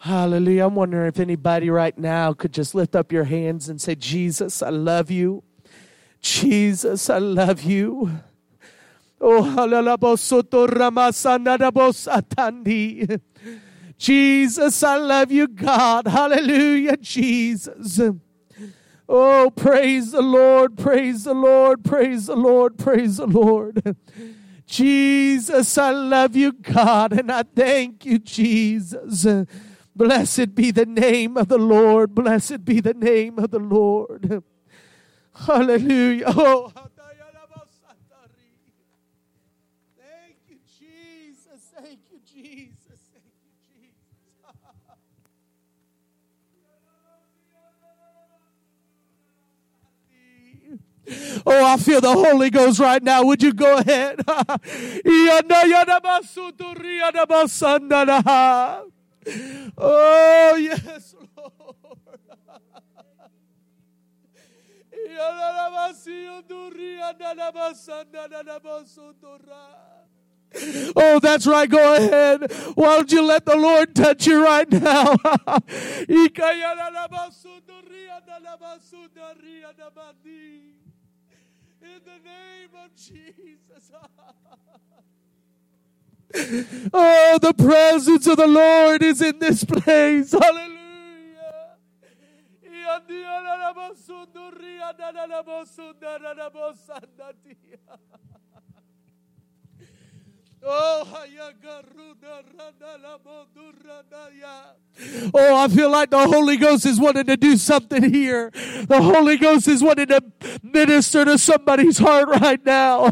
Hallelujah. I'm wondering if anybody right now could just lift up your hands and say, Jesus, I love you. Jesus, I love you. Oh, Jesus, I love you, God. Hallelujah, Jesus. Oh, praise the Lord, praise the Lord, praise the Lord, praise the Lord. Jesus, I love you, God, and I thank you, Jesus. Blessed be the name of the Lord. Blessed be the name of the Lord. Hallelujah. Oh, thank you, Jesus. Thank you, Jesus. Thank you, Jesus. Oh, I feel the Holy Ghost right now. Would you go ahead? Oh, yes, Lord. Oh, that's right. Go ahead. Why don't you let the Lord touch you right now? In the name of Jesus. Oh, the presence of the Lord is in this place. Hallelujah. Oh, oh, I feel like the Holy Ghost is wanting to do something here. The Holy Ghost is wanting to minister to somebody's heart right now.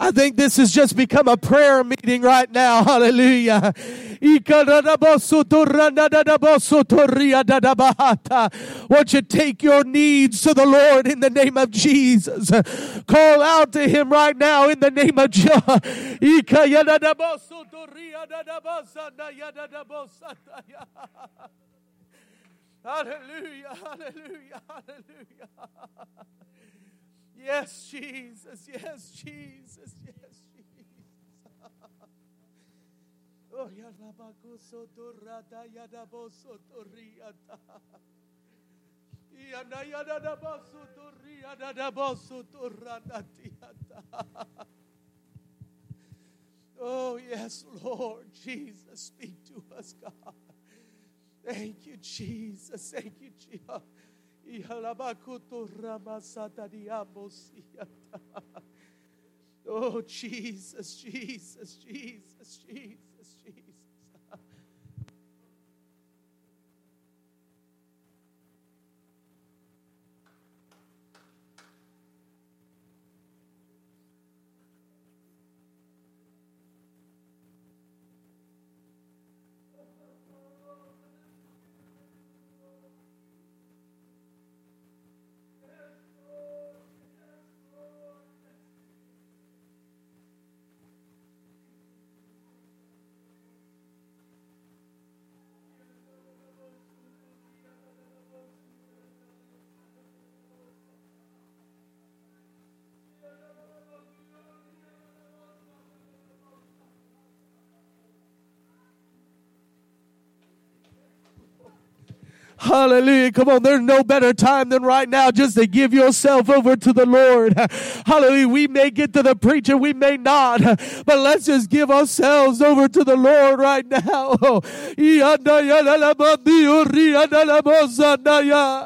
I think this has just become a prayer meeting right now. Hallelujah. Won't you take your needs to the Lord in the name of Jesus? Call out to Him right now in the name of Jesus. Hallelujah, hallelujah, hallelujah. Yes, Jesus. Yes, Jesus. Yes, Jesus. Oh. Oh, yes, Lord Jesus, speak to us, God. Thank you, Jesus. Thank you, Jesus. Oh, Jesus, Jesus, Jesus, Jesus. Hallelujah. Come on. There's no better time than right now just to give yourself over to the Lord. Hallelujah. We may get to the preacher. We may not, but let's just give ourselves over to the Lord right now.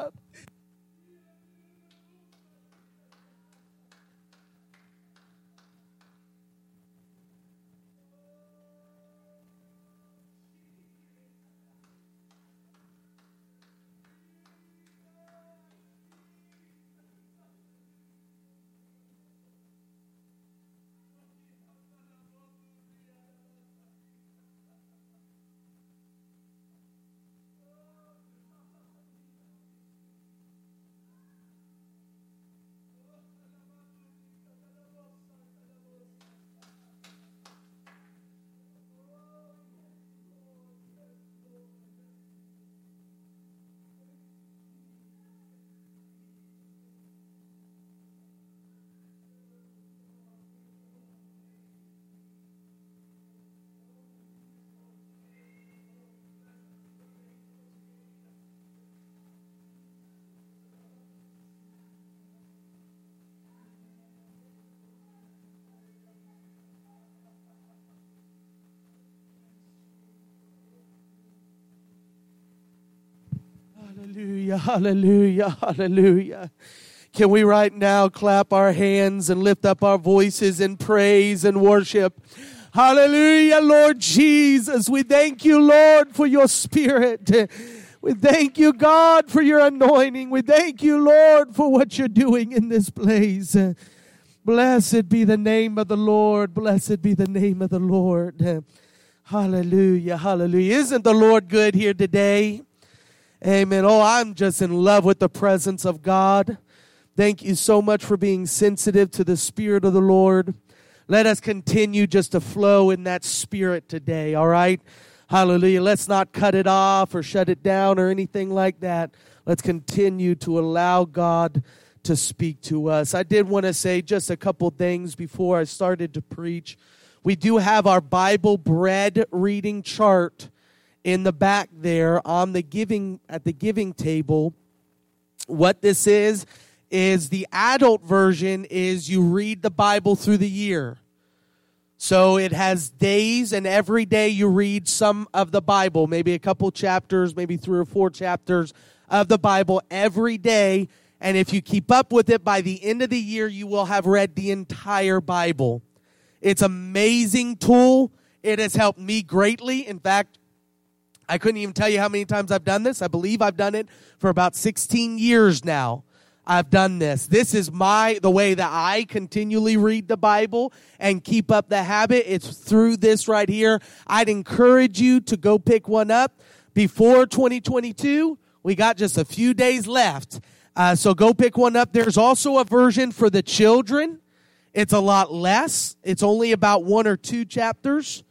Hallelujah, hallelujah, hallelujah. Can we right now clap our hands and lift up our voices in praise and worship? Hallelujah, Lord Jesus. We thank you, Lord, for your spirit. We thank you, God, for your anointing. We thank you, Lord, for what you're doing in this place. Blessed be the name of the Lord. Blessed be the name of the Lord. Hallelujah, hallelujah. Isn't the Lord good here today? Amen. Oh, I'm just in love with the presence of God. Thank you so much for being sensitive to the Spirit of the Lord. Let us continue just to flow in that Spirit today, all right? Hallelujah. Let's not cut it off or shut it down or anything like that. Let's continue to allow God to speak to us. I did want to say just a couple things before I started to preach. We do have our Bible bread reading chart in the back there on the giving at the giving table. What this is is the adult version is you read the Bible through the year. So it has days, and every day you read some of the Bible, maybe a couple chapters, maybe three or four chapters of the Bible every day. And if you keep up with it, by the end of the year, you will have read the entire Bible. It's amazing tool. It has helped me greatly. In fact, I couldn't even tell you how many times I've done this. I believe I've done it for about 16 years now. I've done this. This is my the way that I continually read the Bible and keep up the habit. It's through this right here. I'd encourage you to go pick one up before 2022. We got just a few days left. Uh, so go pick one up. There's also a version for the children. It's a lot less. It's only about one or two chapters.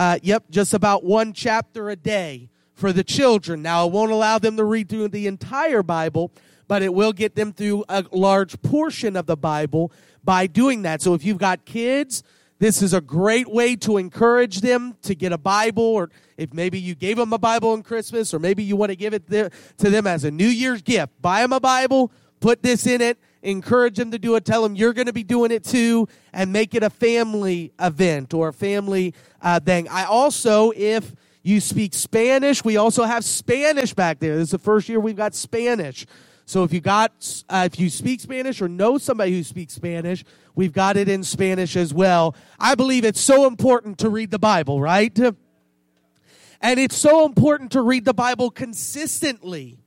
Uh, yep, just about one chapter a day for the children. Now, it won't allow them to read through the entire Bible, but it will get them through a large portion of the Bible by doing that. So if you've got kids, this is a great way to encourage them to get a Bible, or if maybe you gave them a Bible on Christmas, or maybe you want to give it to them as a New Year's gift. Buy them a Bible, put this in it, encourage them to do it, tell them you're going to be doing it too, and make it a family event or a family uh, thing. I also, if you speak Spanish, we also have Spanish back there. This is the first year we've got Spanish. So if you got, uh, if you speak Spanish or know somebody who speaks Spanish, we've got it in Spanish as well. I believe it's so important to read the Bible, right? And it's so important to read the Bible consistently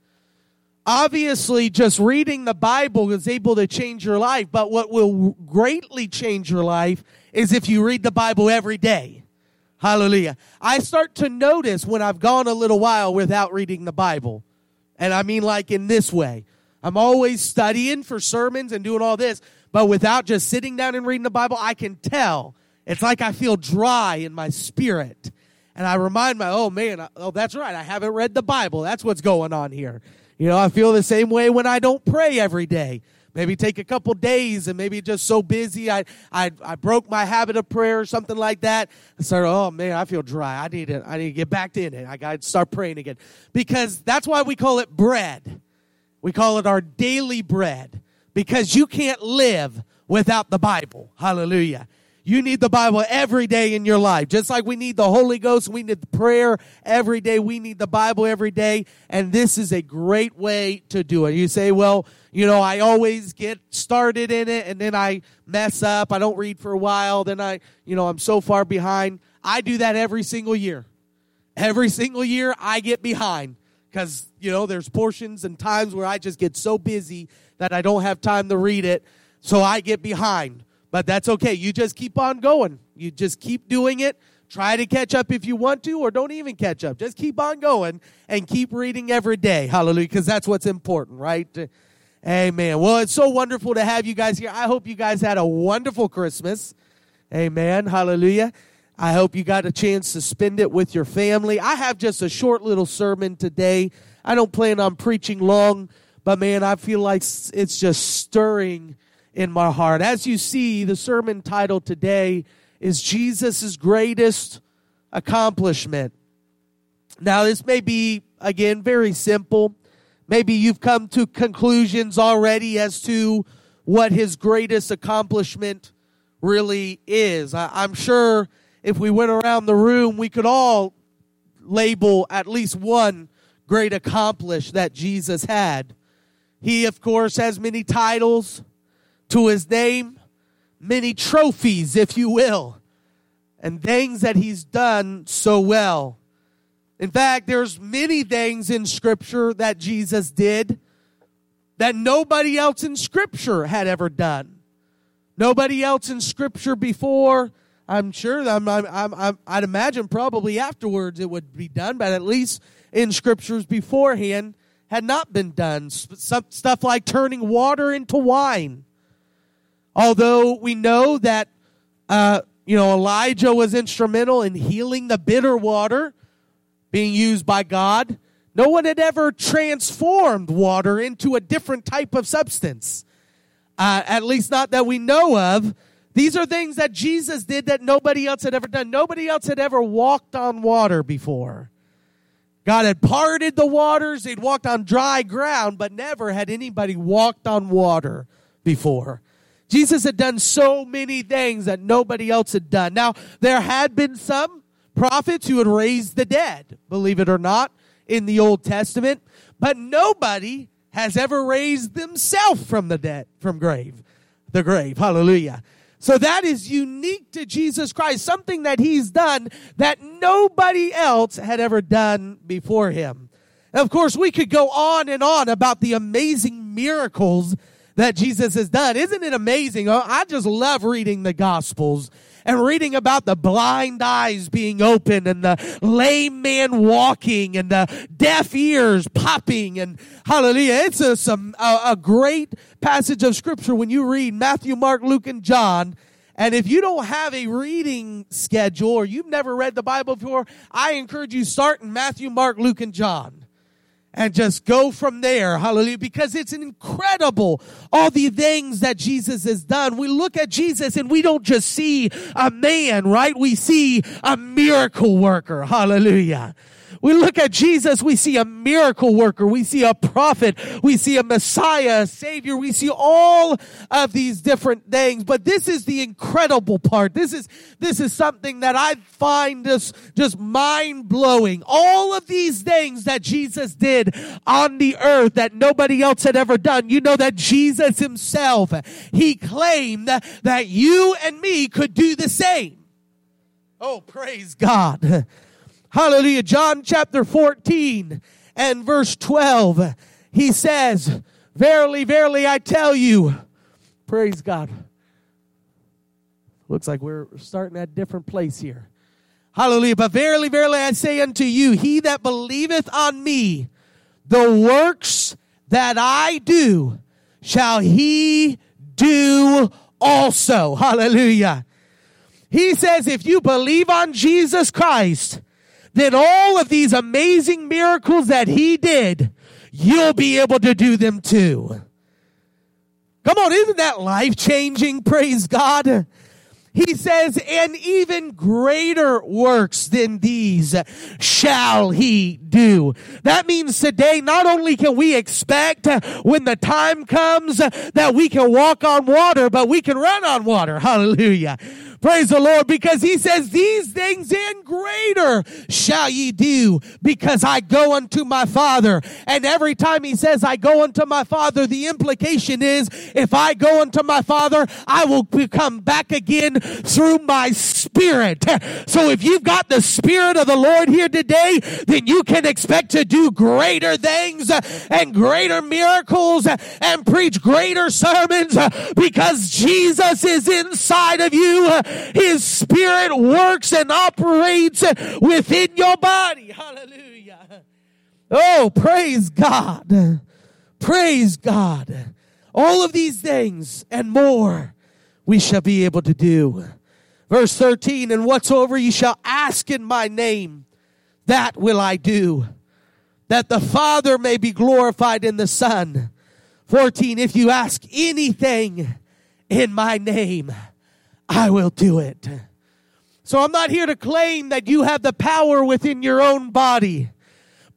obviously just reading the bible is able to change your life but what will greatly change your life is if you read the bible every day. Hallelujah. I start to notice when i've gone a little while without reading the bible. And i mean like in this way. I'm always studying for sermons and doing all this but without just sitting down and reading the bible i can tell. It's like i feel dry in my spirit. And i remind my oh man oh that's right. I haven't read the bible. That's what's going on here you know, I feel the same way when I don't pray every day. Maybe take a couple days and maybe just so busy I, I I broke my habit of prayer or something like that. I started, oh man, I feel dry. I need to I need to get back in it. I got to start praying again. Because that's why we call it bread. We call it our daily bread. Because you can't live without the Bible. Hallelujah. You need the Bible every day in your life. Just like we need the Holy Ghost, we need prayer every day. We need the Bible every day. And this is a great way to do it. You say, well, you know, I always get started in it and then I mess up. I don't read for a while. Then I, you know, I'm so far behind. I do that every single year. Every single year I get behind because, you know, there's portions and times where I just get so busy that I don't have time to read it. So I get behind. But that's okay. You just keep on going. You just keep doing it. Try to catch up if you want to, or don't even catch up. Just keep on going and keep reading every day. Hallelujah. Because that's what's important, right? Amen. Well, it's so wonderful to have you guys here. I hope you guys had a wonderful Christmas. Amen. Hallelujah. I hope you got a chance to spend it with your family. I have just a short little sermon today. I don't plan on preaching long, but man, I feel like it's just stirring in my heart. As you see, the sermon title today is Jesus' greatest accomplishment. Now, this may be, again, very simple. Maybe you've come to conclusions already as to what his greatest accomplishment really is. I, am sure if we went around the room, we could all label at least one great accomplish that Jesus had. He, of course, has many titles to his name, many trophies, if you will, and things that he's done so well. In fact, there's many things in scripture that Jesus did that nobody else in scripture had ever done. Nobody else in scripture before I'm sure I'm, I'm, I'm, I'd imagine probably afterwards it would be done, but at least in scriptures beforehand had not been done. Stuff like turning water into wine. Although we know that, uh, you know, Elijah was instrumental in healing the bitter water being used by God. No one had ever transformed water into a different type of substance. Uh, at least not that we know of. These are things that Jesus did that nobody else had ever done. Nobody else had ever walked on water before. God had parted the waters, they'd walked on dry ground, but never had anybody walked on water before. Jesus had done so many things that nobody else had done. Now, there had been some prophets who had raised the dead, believe it or not, in the Old Testament, but nobody has ever raised themselves from the dead, from grave, the grave. Hallelujah. So that is unique to Jesus Christ, something that he's done that nobody else had ever done before him. Of course, we could go on and on about the amazing miracles that Jesus has done. Isn't it amazing? Oh, I just love reading the Gospels and reading about the blind eyes being opened and the lame man walking and the deaf ears popping and hallelujah. It's a, some, a, a great passage of scripture when you read Matthew, Mark, Luke, and John. And if you don't have a reading schedule or you've never read the Bible before, I encourage you start in Matthew, Mark, Luke, and John and just go from there. Hallelujah. Because it's incredible all the things that Jesus has done. We look at Jesus and we don't just see a man, right? We see a miracle worker. Hallelujah. We look at Jesus, we see a miracle worker, we see a prophet, we see a Messiah, a Savior, we see all of these different things. But this is the incredible part. This is, this is something that I find just, just mind blowing. All of these things that Jesus did on the earth that nobody else had ever done. You know that Jesus himself, he claimed that you and me could do the same. Oh, praise God. Hallelujah. John chapter 14 and verse 12. He says, Verily, verily, I tell you, praise God. Looks like we're starting at a different place here. Hallelujah. But verily, verily, I say unto you, he that believeth on me, the works that I do, shall he do also. Hallelujah. He says, if you believe on Jesus Christ, then all of these amazing miracles that he did, you'll be able to do them too. Come on, isn't that life changing? Praise God. He says, and even greater works than these shall he do. That means today, not only can we expect when the time comes that we can walk on water, but we can run on water. Hallelujah. Praise the Lord because he says these things and greater shall ye do because I go unto my father. And every time he says I go unto my father, the implication is if I go unto my father, I will come back again through my spirit. So if you've got the spirit of the Lord here today, then you can expect to do greater things and greater miracles and preach greater sermons because Jesus is inside of you his spirit works and operates within your body. Hallelujah. Oh, praise God. Praise God. All of these things and more we shall be able to do. Verse 13, and whatsoever ye shall ask in my name, that will I do, that the Father may be glorified in the Son. 14, if you ask anything in my name, I will do it. So I'm not here to claim that you have the power within your own body,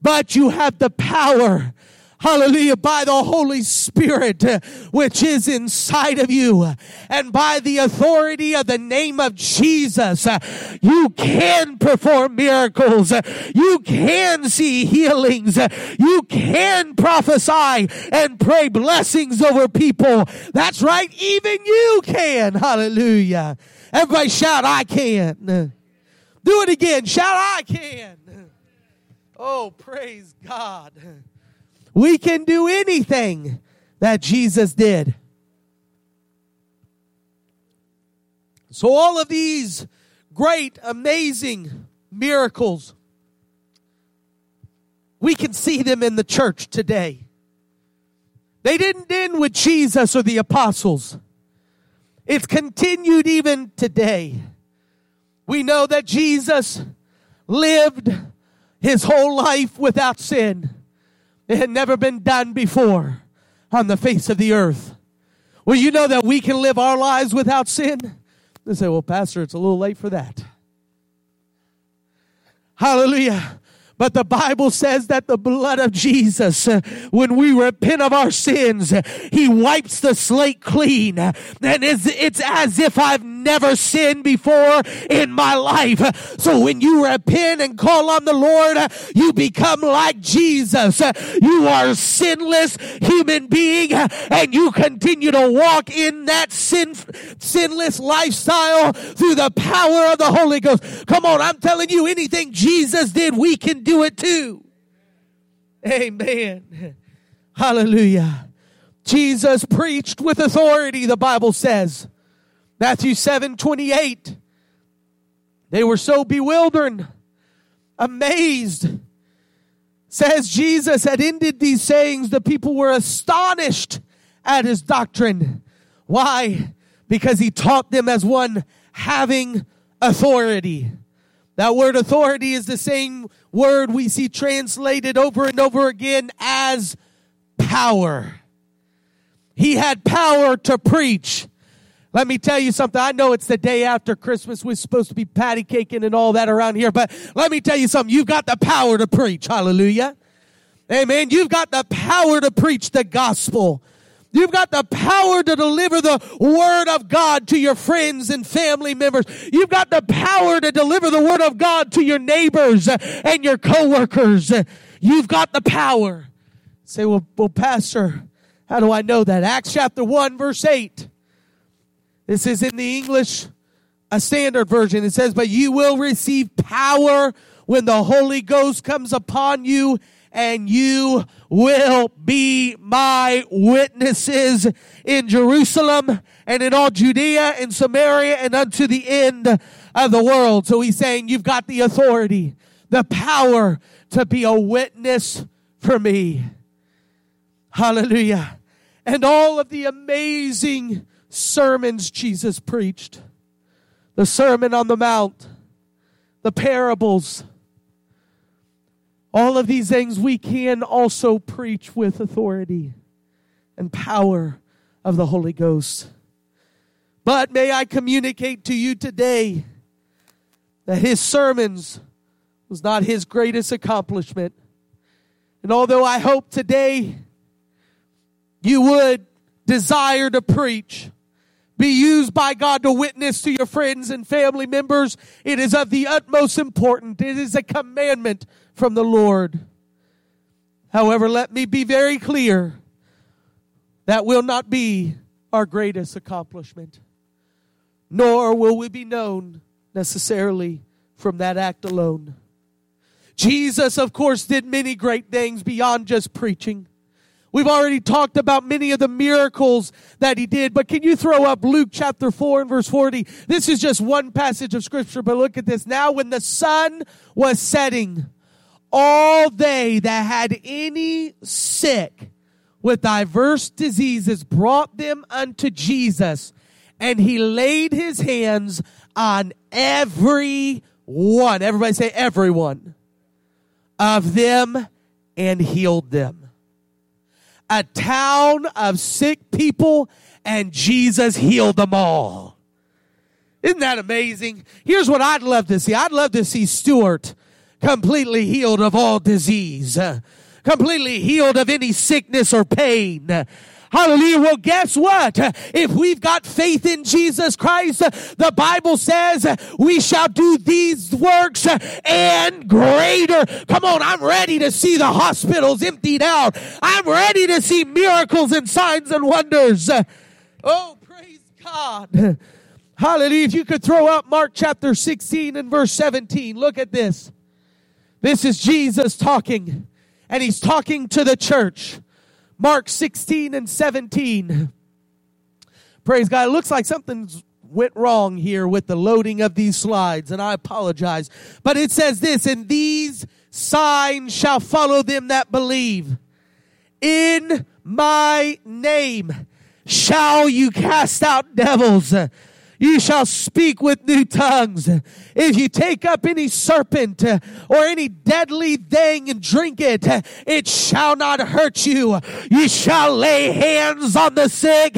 but you have the power Hallelujah. By the Holy Spirit, uh, which is inside of you. And by the authority of the name of Jesus, uh, you can perform miracles. You can see healings. You can prophesy and pray blessings over people. That's right. Even you can. Hallelujah. Everybody shout, I can. Do it again. Shout, I can. Oh, praise God. We can do anything that Jesus did. So, all of these great, amazing miracles, we can see them in the church today. They didn't end with Jesus or the apostles. It's continued even today. We know that Jesus lived his whole life without sin. It had never been done before on the face of the earth. Well, you know that we can live our lives without sin? They say, well, Pastor, it's a little late for that. Hallelujah. But the Bible says that the blood of Jesus, uh, when we repent of our sins, He wipes the slate clean. And it's, it's as if I've never sinned before in my life. So when you repent and call on the Lord, you become like Jesus. You are a sinless human being and you continue to walk in that sin, sinless lifestyle through the power of the Holy Ghost. Come on, I'm telling you, anything Jesus did, we can do it too. Amen. Hallelujah. Jesus preached with authority, the Bible says. Matthew 7 28. They were so bewildered, amazed. Says Jesus had ended these sayings, the people were astonished at his doctrine. Why? Because he taught them as one having authority. That word authority is the same word we see translated over and over again as power. He had power to preach. Let me tell you something. I know it's the day after Christmas. We're supposed to be patty caking and all that around here, but let me tell you something. You've got the power to preach. Hallelujah. Amen. You've got the power to preach the gospel. You've got the power to deliver the word of God to your friends and family members. You've got the power to deliver the word of God to your neighbors and your coworkers. You've got the power. Say, well, well, Pastor, how do I know that? Acts chapter 1, verse 8. This is in the English, a standard version. It says, But you will receive power when the Holy Ghost comes upon you, and you will be my witnesses in Jerusalem and in all Judea and Samaria and unto the end of the world. So he's saying, You've got the authority, the power to be a witness for me. Hallelujah. And all of the amazing sermons Jesus preached the Sermon on the Mount, the parables, all of these things we can also preach with authority and power of the Holy Ghost. But may I communicate to you today that his sermons was not his greatest accomplishment. And although I hope today you would desire to preach, be used by God to witness to your friends and family members, it is of the utmost importance. It is a commandment from the Lord. However, let me be very clear that will not be our greatest accomplishment, nor will we be known necessarily from that act alone. Jesus, of course, did many great things beyond just preaching. We've already talked about many of the miracles that he did, but can you throw up Luke chapter 4 and verse 40? This is just one passage of scripture, but look at this. Now when the sun was setting, all they that had any sick with diverse diseases brought them unto Jesus, and he laid his hands on every one. Everybody say everyone of them and healed them. A town of sick people and Jesus healed them all. Isn't that amazing? Here's what I'd love to see. I'd love to see Stuart completely healed of all disease. completely healed of any sickness or pain. Hallelujah. Well, guess what? If we've got faith in Jesus Christ, the Bible says we shall do these works and greater. Come on, I'm ready to see the hospitals emptied out. I'm ready to see miracles and signs and wonders. Oh, praise God. Hallelujah. If you could throw up Mark chapter 16 and verse 17, look at this. This is Jesus talking, and he's talking to the church. Mark 16 and 17. Praise God. It looks like something's went wrong here with the loading of these slides, and I apologize. But it says this, and these signs shall follow them that believe. In my name shall you cast out devils. You shall speak with new tongues. If you take up any serpent uh, or any deadly thing and drink it, uh, it shall not hurt you. You shall lay hands on the sick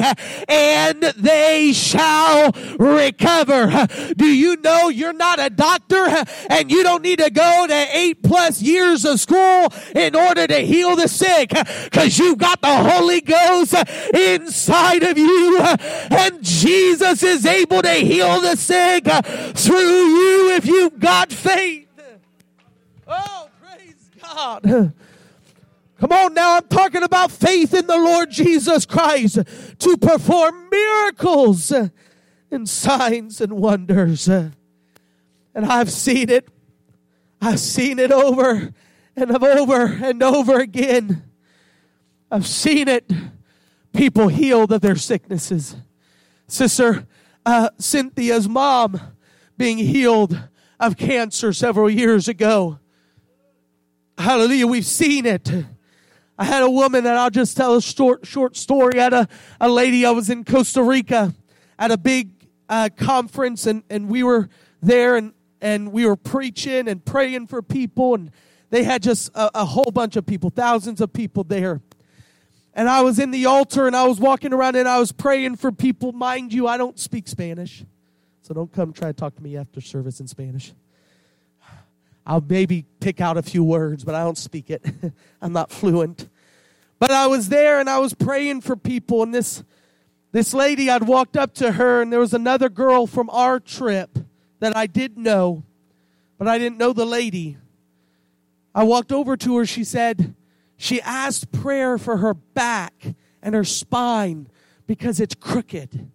and they shall recover. Do you know you're not a doctor and you don't need to go to eight plus years of school in order to heal the sick because you've got the Holy Ghost inside of you and Jesus is able able to heal the sick uh, through you if you've got faith. Oh, praise God. Come on now, I'm talking about faith in the Lord Jesus Christ to perform miracles and signs and wonders. And I've seen it. I've seen it over and over and over again. I've seen it. People healed of their sicknesses. Sister, uh, Cynthia's mom being healed of cancer several years ago. Hallelujah. We've seen it. I had a woman that I'll just tell a short, short story. I had a, a lady, I was in Costa Rica at a big uh, conference and, and we were there and, and we were preaching and praying for people and they had just a, a whole bunch of people, thousands of people there and I was in the altar and I was walking around and I was praying for people. Mind you, I don't speak Spanish. So don't come try to talk to me after service in Spanish. I'll maybe pick out a few words, but I don't speak it. I'm not fluent. But I was there and I was praying for people and this this lady I'd walked up to her and there was another girl from our trip that I did know, but I didn't know the lady. I walked over to her, she said, she asked prayer for her back and her spine because it's crooked.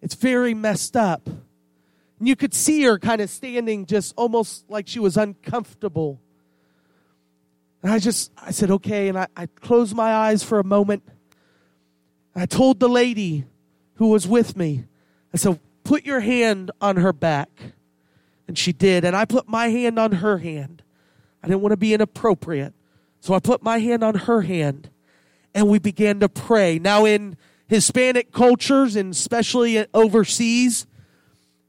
It's very messed up. And you could see her kind of standing just almost like she was uncomfortable. And I just, I said, okay. And I, I closed my eyes for a moment. I told the lady who was with me, I said, put your hand on her back. And she did. And I put my hand on her hand. I didn't want to be inappropriate. So I put my hand on her hand and we began to pray. Now, in Hispanic cultures and especially overseas,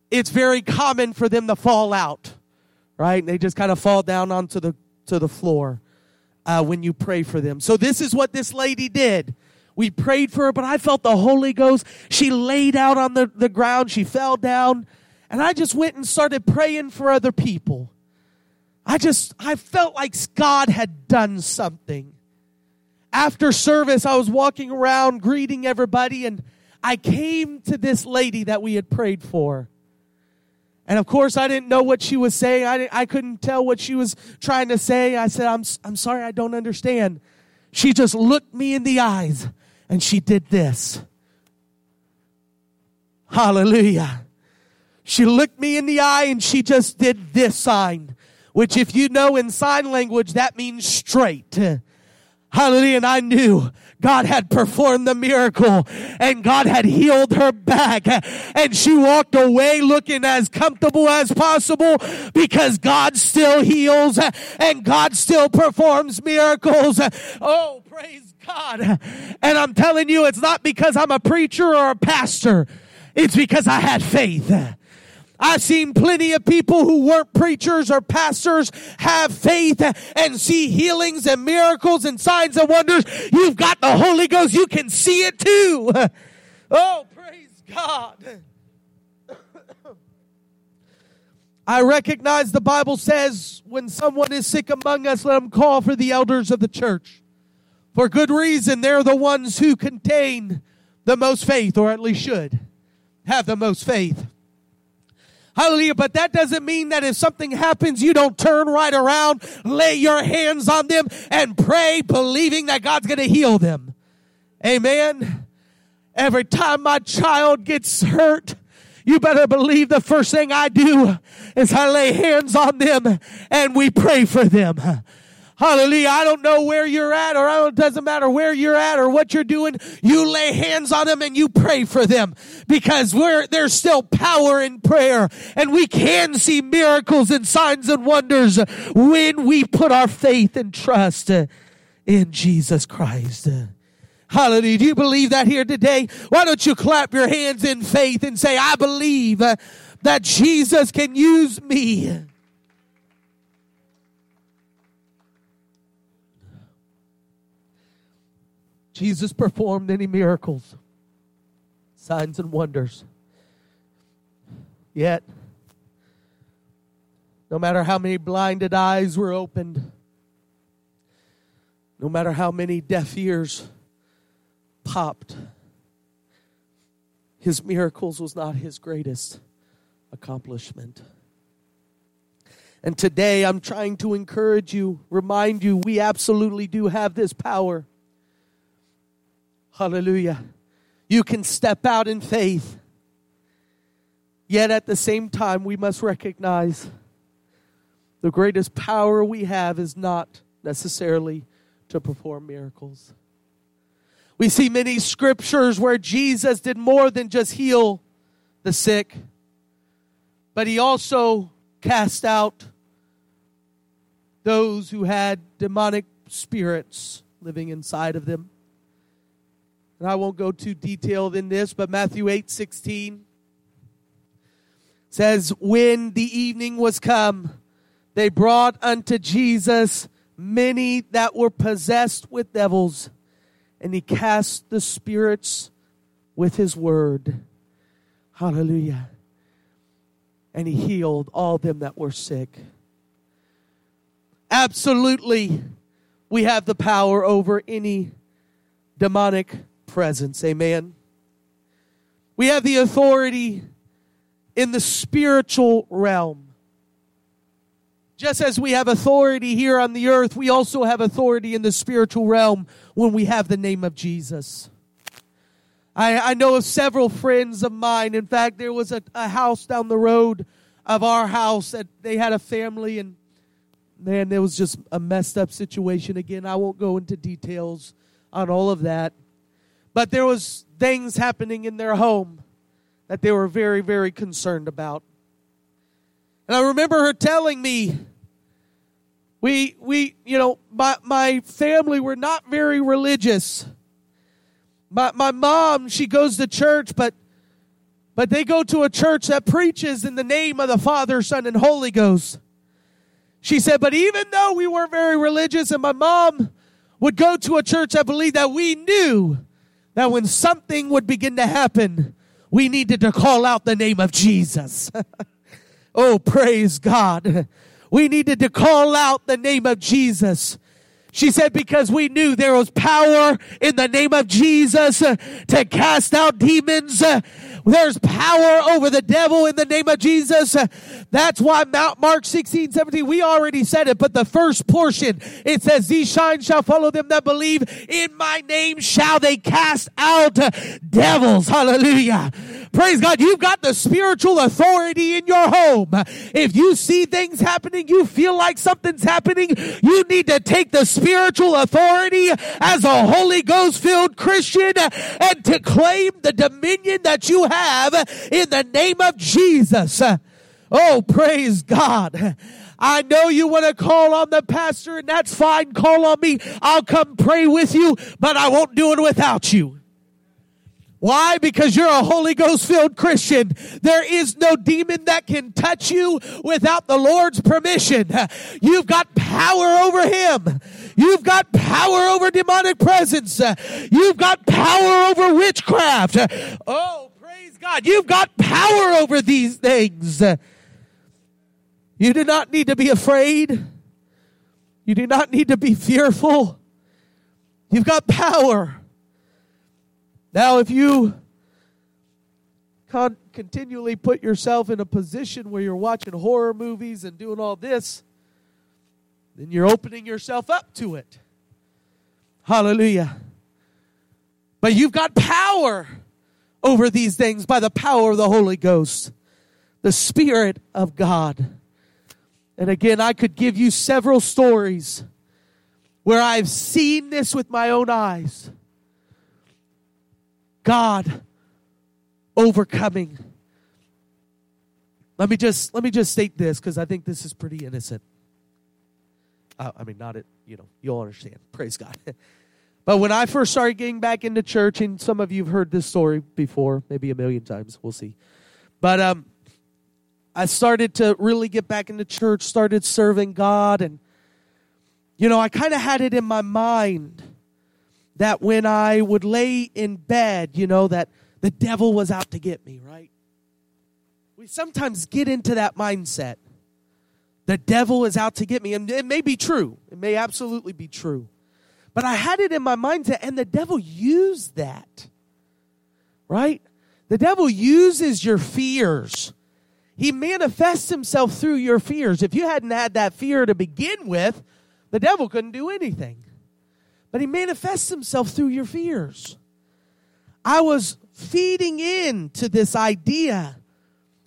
it's very common for them to fall out, right? They just kind of fall down onto the to the floor uh, when you pray for them. So this is what this lady did. We prayed for her, but I felt the Holy Ghost. She laid out on the, the ground. She fell down. And I just went and started praying for other people. I just, I felt like God had done something. After service, I was walking around greeting everybody, and I came to this lady that we had prayed for. And of course, I didn't know what she was saying. I, I couldn't tell what she was trying to say. I said, I'm, I'm sorry, I don't understand. She just looked me in the eyes and she did this. Hallelujah. She looked me in the eye and she just did this sign which if you know in sign language, that means straight. Hallelujah. And I knew God had performed the miracle and God had healed her back. And she walked away looking as comfortable as possible because God still heals and God still performs miracles. Oh, praise God. And I'm telling you, it's not because I'm a preacher or a pastor. It's because I had faith. I've seen plenty of people who weren't preachers or pastors have faith and see healings and miracles and signs and wonders. You've got the Holy Ghost. You can see it too. Oh, praise God. I recognize the Bible says when someone is sick among us, let them call for the elders of the church. For good reason, they're the ones who contain the most faith, or at least should have the most faith. Hallelujah. But that doesn't mean that if something happens, you don't turn right around, lay your hands on them, and pray, believing that God's going to heal them. Amen. Every time my child gets hurt, you better believe the first thing I do is I lay hands on them and we pray for them. Hallelujah. I don't know where you're at or it doesn't matter where you're at or what you're doing. You lay hands on them and you pray for them because there's still power in prayer and we can see miracles and signs and wonders when we put our faith and trust in Jesus Christ. Hallelujah. Do you believe that here today? Why don't you clap your hands in faith and say, I believe that Jesus can use me. Jesus performed many miracles, signs, and wonders. Yet, no matter how many blinded eyes were opened, no matter how many deaf ears popped, his miracles was not his greatest accomplishment. And today I'm trying to encourage you, remind you, we absolutely do have this power. Hallelujah. You can step out in faith. Yet at the same time, we must recognize the greatest power we have is not necessarily to perform miracles. We see many scriptures where Jesus did more than just heal the sick, but he also cast out those who had demonic spirits living inside of them. And I won't go too detailed in this, but Matthew 8 16 says, When the evening was come, they brought unto Jesus many that were possessed with devils, and he cast the spirits with his word. Hallelujah. And he healed all them that were sick. Absolutely, we have the power over any demonic presence. Amen. We have the authority in the spiritual realm. Just as we have authority here on the earth, we also have authority in the spiritual realm when we have the name of Jesus. I, I know of several friends of mine. In fact, there was a, a house down the road of our house that they had a family, and man, it was just a messed up situation. Again, I won't go into details on all of that. But there was things happening in their home that they were very, very concerned about. And I remember her telling me, we, we, you know, my, my family were not very religious. My, my mom, she goes to church, but, but they go to a church that preaches in the name of the Father, Son, and Holy Ghost. She said, but even though we weren't very religious and my mom would go to a church that believed that we knew that when something would begin to happen, we needed to call out the name of Jesus. oh, praise God. We needed to call out the name of Jesus. She said, because we knew there was power in the name of Jesus to cast out demons. There's power over the devil in the name of Jesus. That's why Mount Mark 16, 17, we already said it, but the first portion, it says, these signs shall follow them that believe in my name shall they cast out devils. Hallelujah. Praise God. You've got the spiritual authority in your home. If you see things happening, you feel like something's happening, you need to take the spiritual authority as a Holy Ghost filled Christian and to claim the dominion that you have in the name of Jesus. Oh, praise God. I know you want to call on the pastor and that's fine. Call on me. I'll come pray with you, but I won't do it without you. Why? Because you're a Holy Ghost filled Christian. There is no demon that can touch you without the Lord's permission. You've got power over him. You've got power over demonic presence. You've got power over witchcraft. Oh, praise God. You've got power over these things. You do not need to be afraid. You do not need to be fearful. You've got power. Now, if you con- continually put yourself in a position where you're watching horror movies and doing all this, then you're opening yourself up to it. Hallelujah. But you've got power over these things by the power of the Holy Ghost, the Spirit of God. And again, I could give you several stories where I've seen this with my own eyes. God overcoming. Let me just let me just state this because I think this is pretty innocent. Uh, I mean, not it. You know, you'll understand. Praise God. but when I first started getting back into church, and some of you've heard this story before, maybe a million times. We'll see. But um, I started to really get back into church, started serving God, and you know, I kind of had it in my mind that when I would lay in bed, you know, that the devil was out to get me, right? We sometimes get into that mindset. The devil is out to get me. And it may be true. It may absolutely be true. But I had it in my mindset, and the devil used that. Right? The devil uses your fears. He manifests himself through your fears. If you hadn't had that fear to begin with, the devil couldn't do anything. But he manifests himself through your fears. I was feeding in to this idea.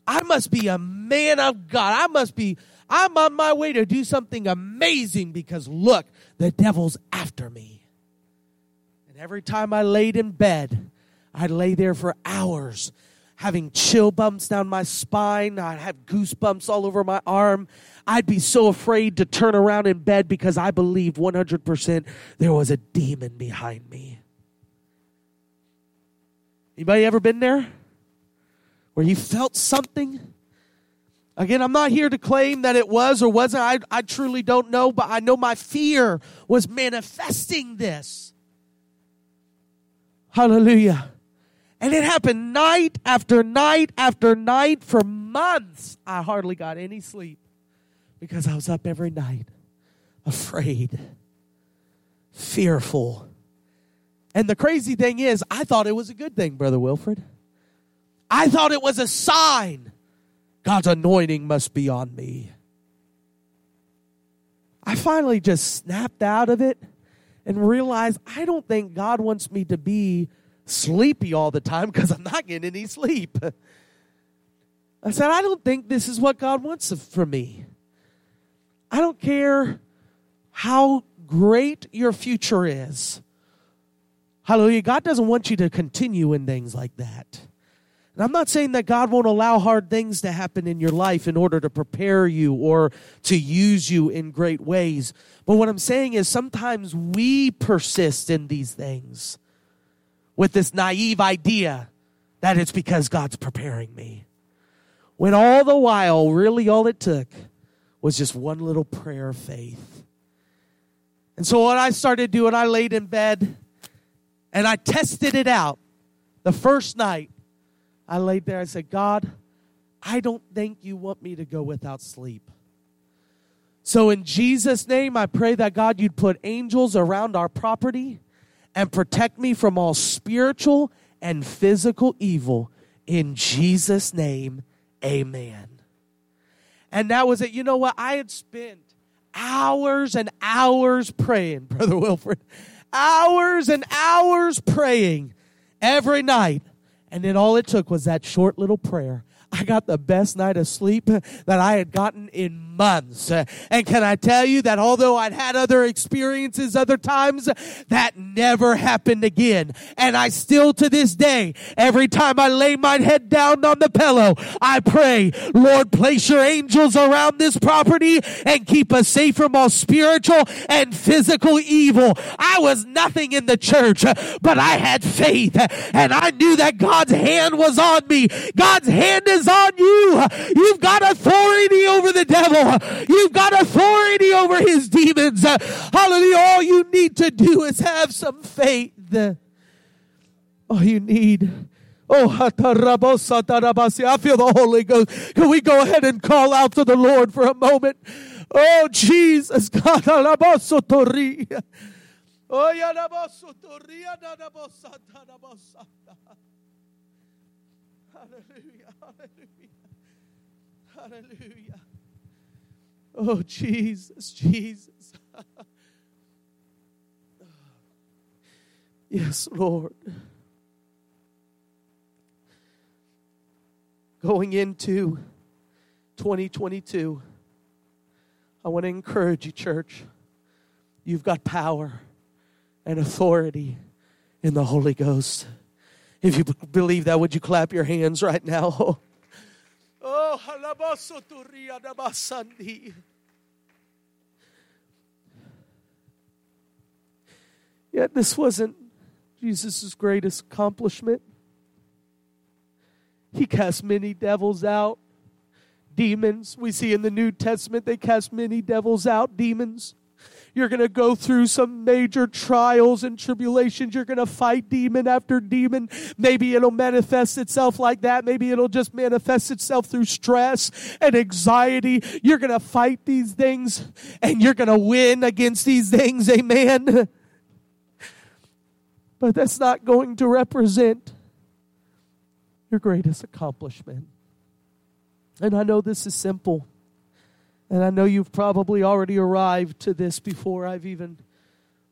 I must be a man of God. I must be, I'm on my way to do something amazing because look, the devil's after me. And every time I laid in bed, I'd lay there for hours having chill bumps down my spine. I'd have goosebumps all over my arm. I'd be so afraid to turn around in bed because I believed 100% there was a demon behind me. Anybody ever been there? Where you felt something? Again, I'm not here to claim that it was or wasn't. I, I truly don't know, but I know my fear was manifesting this. Hallelujah. And it happened night after night after night for months. I hardly got any sleep because I was up every night, afraid, fearful. And the crazy thing is, I thought it was a good thing, Brother Wilfred. I thought it was a sign. God's anointing must be on me. I finally just snapped out of it and realized I don't think God wants me to be sleepy all the time because I'm not getting any sleep. I said, I don't think this is what God wants for me. I don't care how great your future is. Hallelujah. God doesn't want you to continue in things like that. And I'm not saying that God won't allow hard things to happen in your life in order to prepare you or to use you in great ways. But what I'm saying is sometimes we persist in these things with this naive idea that it's because God's preparing me. When all the while, really all it took was just one little prayer of faith. And so what I started doing, I laid in bed and I tested it out. The first night, I laid there. I said, God, I don't think you want me to go without sleep. So, in Jesus' name, I pray that God, you'd put angels around our property and protect me from all spiritual and physical evil. In Jesus' name, amen. And that was it. You know what? I had spent hours and hours praying, Brother Wilfred hours and hours praying every night. And then all it took was that short little prayer. I got the best night of sleep that I had gotten in months. And can I tell you that although I'd had other experiences other times, that never happened again. And I still to this day, every time I lay my head down on the pillow, I pray, Lord, place your angels around this property and keep us safe from all spiritual and physical evil. I was nothing in the church, but I had faith and I knew that God's hand was on me. God's hand is on you. You've got authority over the devil. You've got authority over his demons. Uh, hallelujah. All you need to do is have some faith. All you need Oh, I feel the Holy Ghost. Can we go ahead and call out to the Lord for a moment? Oh, Jesus. Oh. Hallelujah. Hallelujah. Hallelujah. Oh, Jesus, Jesus. yes, Lord. Going into 2022, I want to encourage you, church. You've got power and authority in the Holy Ghost. If you believe that, would you clap your hands right now? Yet this wasn't Jesus' greatest accomplishment. He cast many devils out, demons. We see in the New Testament they cast many devils out, demons. You're going to go through some major trials and tribulations. You're going to fight demon after demon. Maybe it'll manifest itself like that. Maybe it'll just manifest itself through stress and anxiety. You're going to fight these things and you're going to win against these things. Amen. But that's not going to represent your greatest accomplishment. And I know this is simple. And I know you've probably already arrived to this before I've even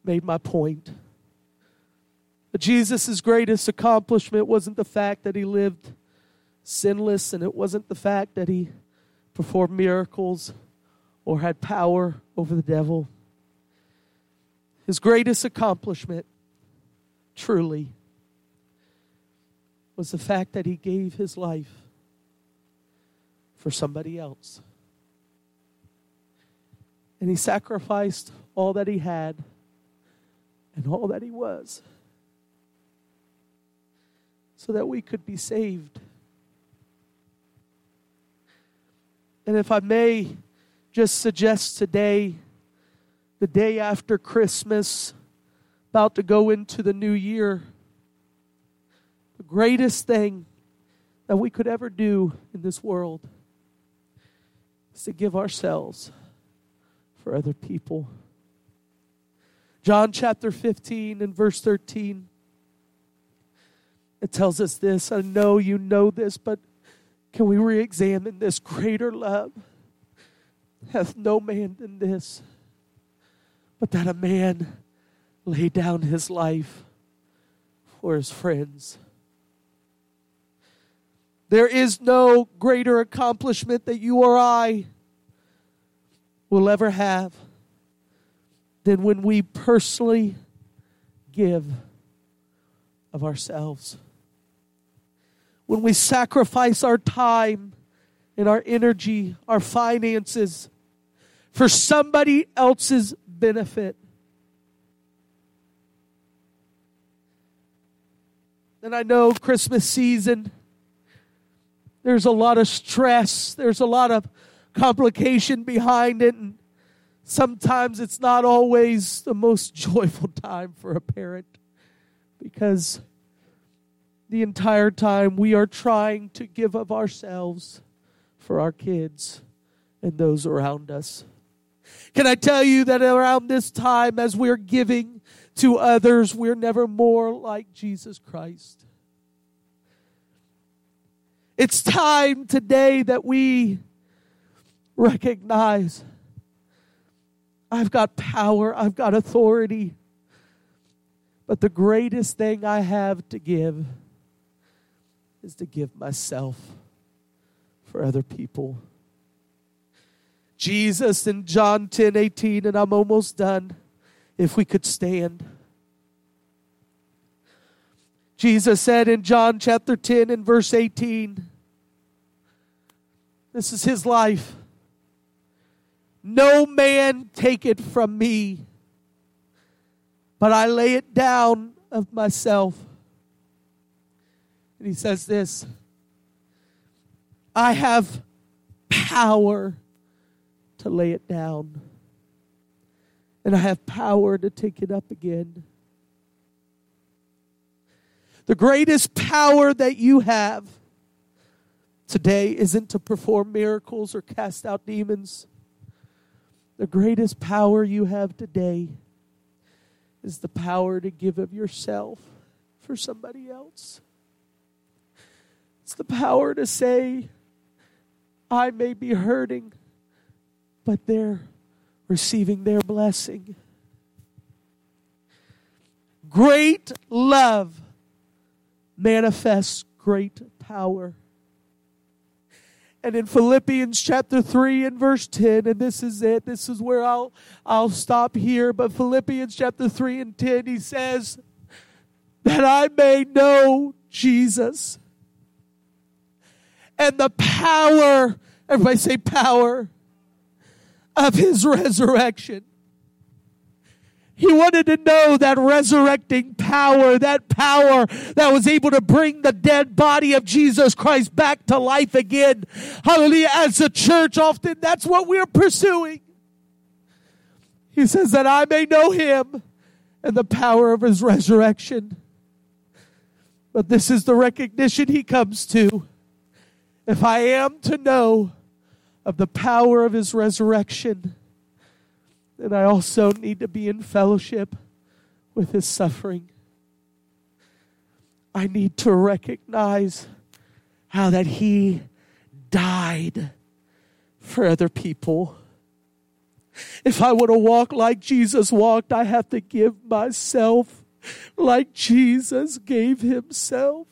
made my point. Jesus' greatest accomplishment wasn't the fact that he lived sinless, and it wasn't the fact that he performed miracles or had power over the devil. His greatest accomplishment, truly, was the fact that he gave his life for somebody else. And he sacrificed all that he had and all that he was so that we could be saved. And if I may just suggest today, the day after Christmas, about to go into the new year, the greatest thing that we could ever do in this world is to give ourselves for other people. John chapter 15 and verse 13. It tells us this. I know you know this, but can we re examine this? Greater love hath no man than this, but that a man lay down his life for his friends. There is no greater accomplishment that you or I will ever have than when we personally give of ourselves. When we sacrifice our time and our energy, our finances for somebody else's benefit. And I know Christmas season, there's a lot of stress, there's a lot of complication behind it. And sometimes it's not always the most joyful time for a parent because the entire time we are trying to give of ourselves for our kids and those around us. Can I tell you that around this time, as we're giving to others, we're never more like Jesus Christ? It's time today that we recognize I've got power, I've got authority. But the greatest thing I have to give is to give myself for other people. Jesus in John 10 18, and I'm almost done. If we could stand. Jesus said in John chapter 10 and verse 18, this is his life. No man take it from me, but I lay it down of myself. And he says this I have power to lay it down, and I have power to take it up again. The greatest power that you have today isn't to perform miracles or cast out demons. The greatest power you have today is the power to give of yourself for somebody else. It's the power to say, I may be hurting, but they're receiving their blessing. Great love manifests great power. And in Philippians chapter 3 and verse 10, and this is it, this is where I'll, I'll stop here. But Philippians chapter 3 and 10, he says, That I may know Jesus and the power, everybody say power, of his resurrection he wanted to know that resurrecting power, that power that was able to bring the dead body of Jesus Christ back to life again. Hallelujah. As a church, often that's what we're pursuing. He says that I may know him and the power of his resurrection. But this is the recognition he comes to. If I am to know of the power of his resurrection, then I also need to be in fellowship with his suffering. I need to recognize how that he died for other people. If I want to walk like Jesus walked, I have to give myself like Jesus gave himself.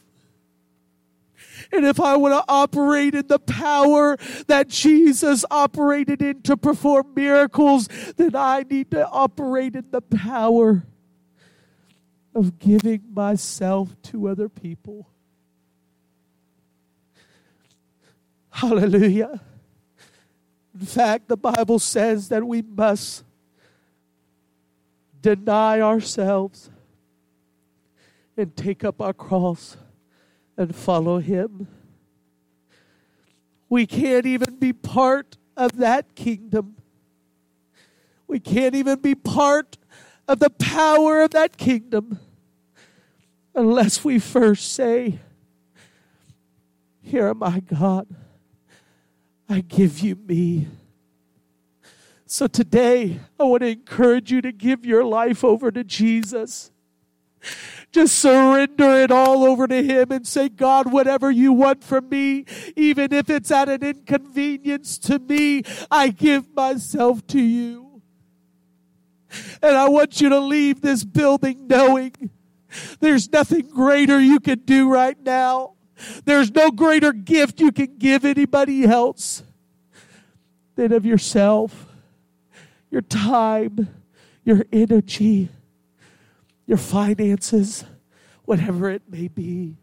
And if I want to operate in the power that Jesus operated in to perform miracles, then I need to operate in the power of giving myself to other people. Hallelujah. In fact, the Bible says that we must deny ourselves and take up our cross and follow Him. We can't even be part of that kingdom. We can't even be part of the power of that kingdom unless we first say, Here am I, God. I give you me. So today, I want to encourage you to give your life over to Jesus. Just surrender it all over to Him and say, God, whatever you want from me, even if it's at an inconvenience to me, I give myself to you. And I want you to leave this building knowing there's nothing greater you can do right now. There's no greater gift you can give anybody else than of yourself, your time, your energy your finances, whatever it may be.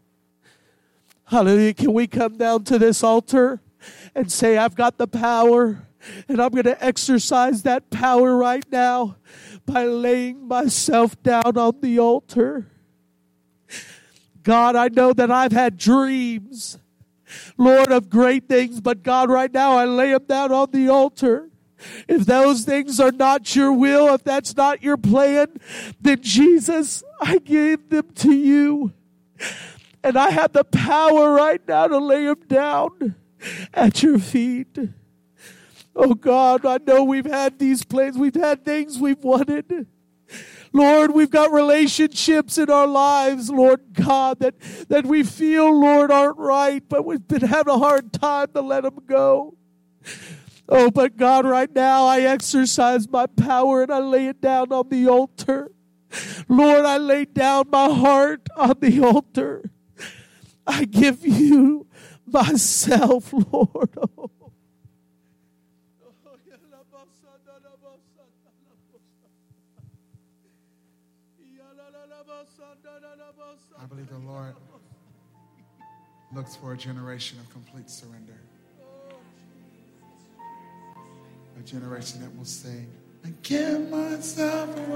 Hallelujah. Can we come down to this altar and say, I've got the power and I'm going to exercise that power right now by laying myself down on the altar? God, I know that I've had dreams, Lord, of great things, but God, right now I lay them down on the altar. If those things are not your will, if that's not your plan, then Jesus, I gave them to you. And I have the power right now to lay them down at your feet. Oh God, I know we've had these plans, we've had things we've wanted. Lord, we've got relationships in our lives, Lord God, that, that we feel, Lord, aren't right, but we've been having a hard time to let them go. Oh, but God, right now I exercise my power and I lay it down on the altar. Lord, I lay down my heart on the altar. I give you myself, Lord. Oh. I believe the Lord looks for a generation of complete surrender. A generation that will say, I give myself away.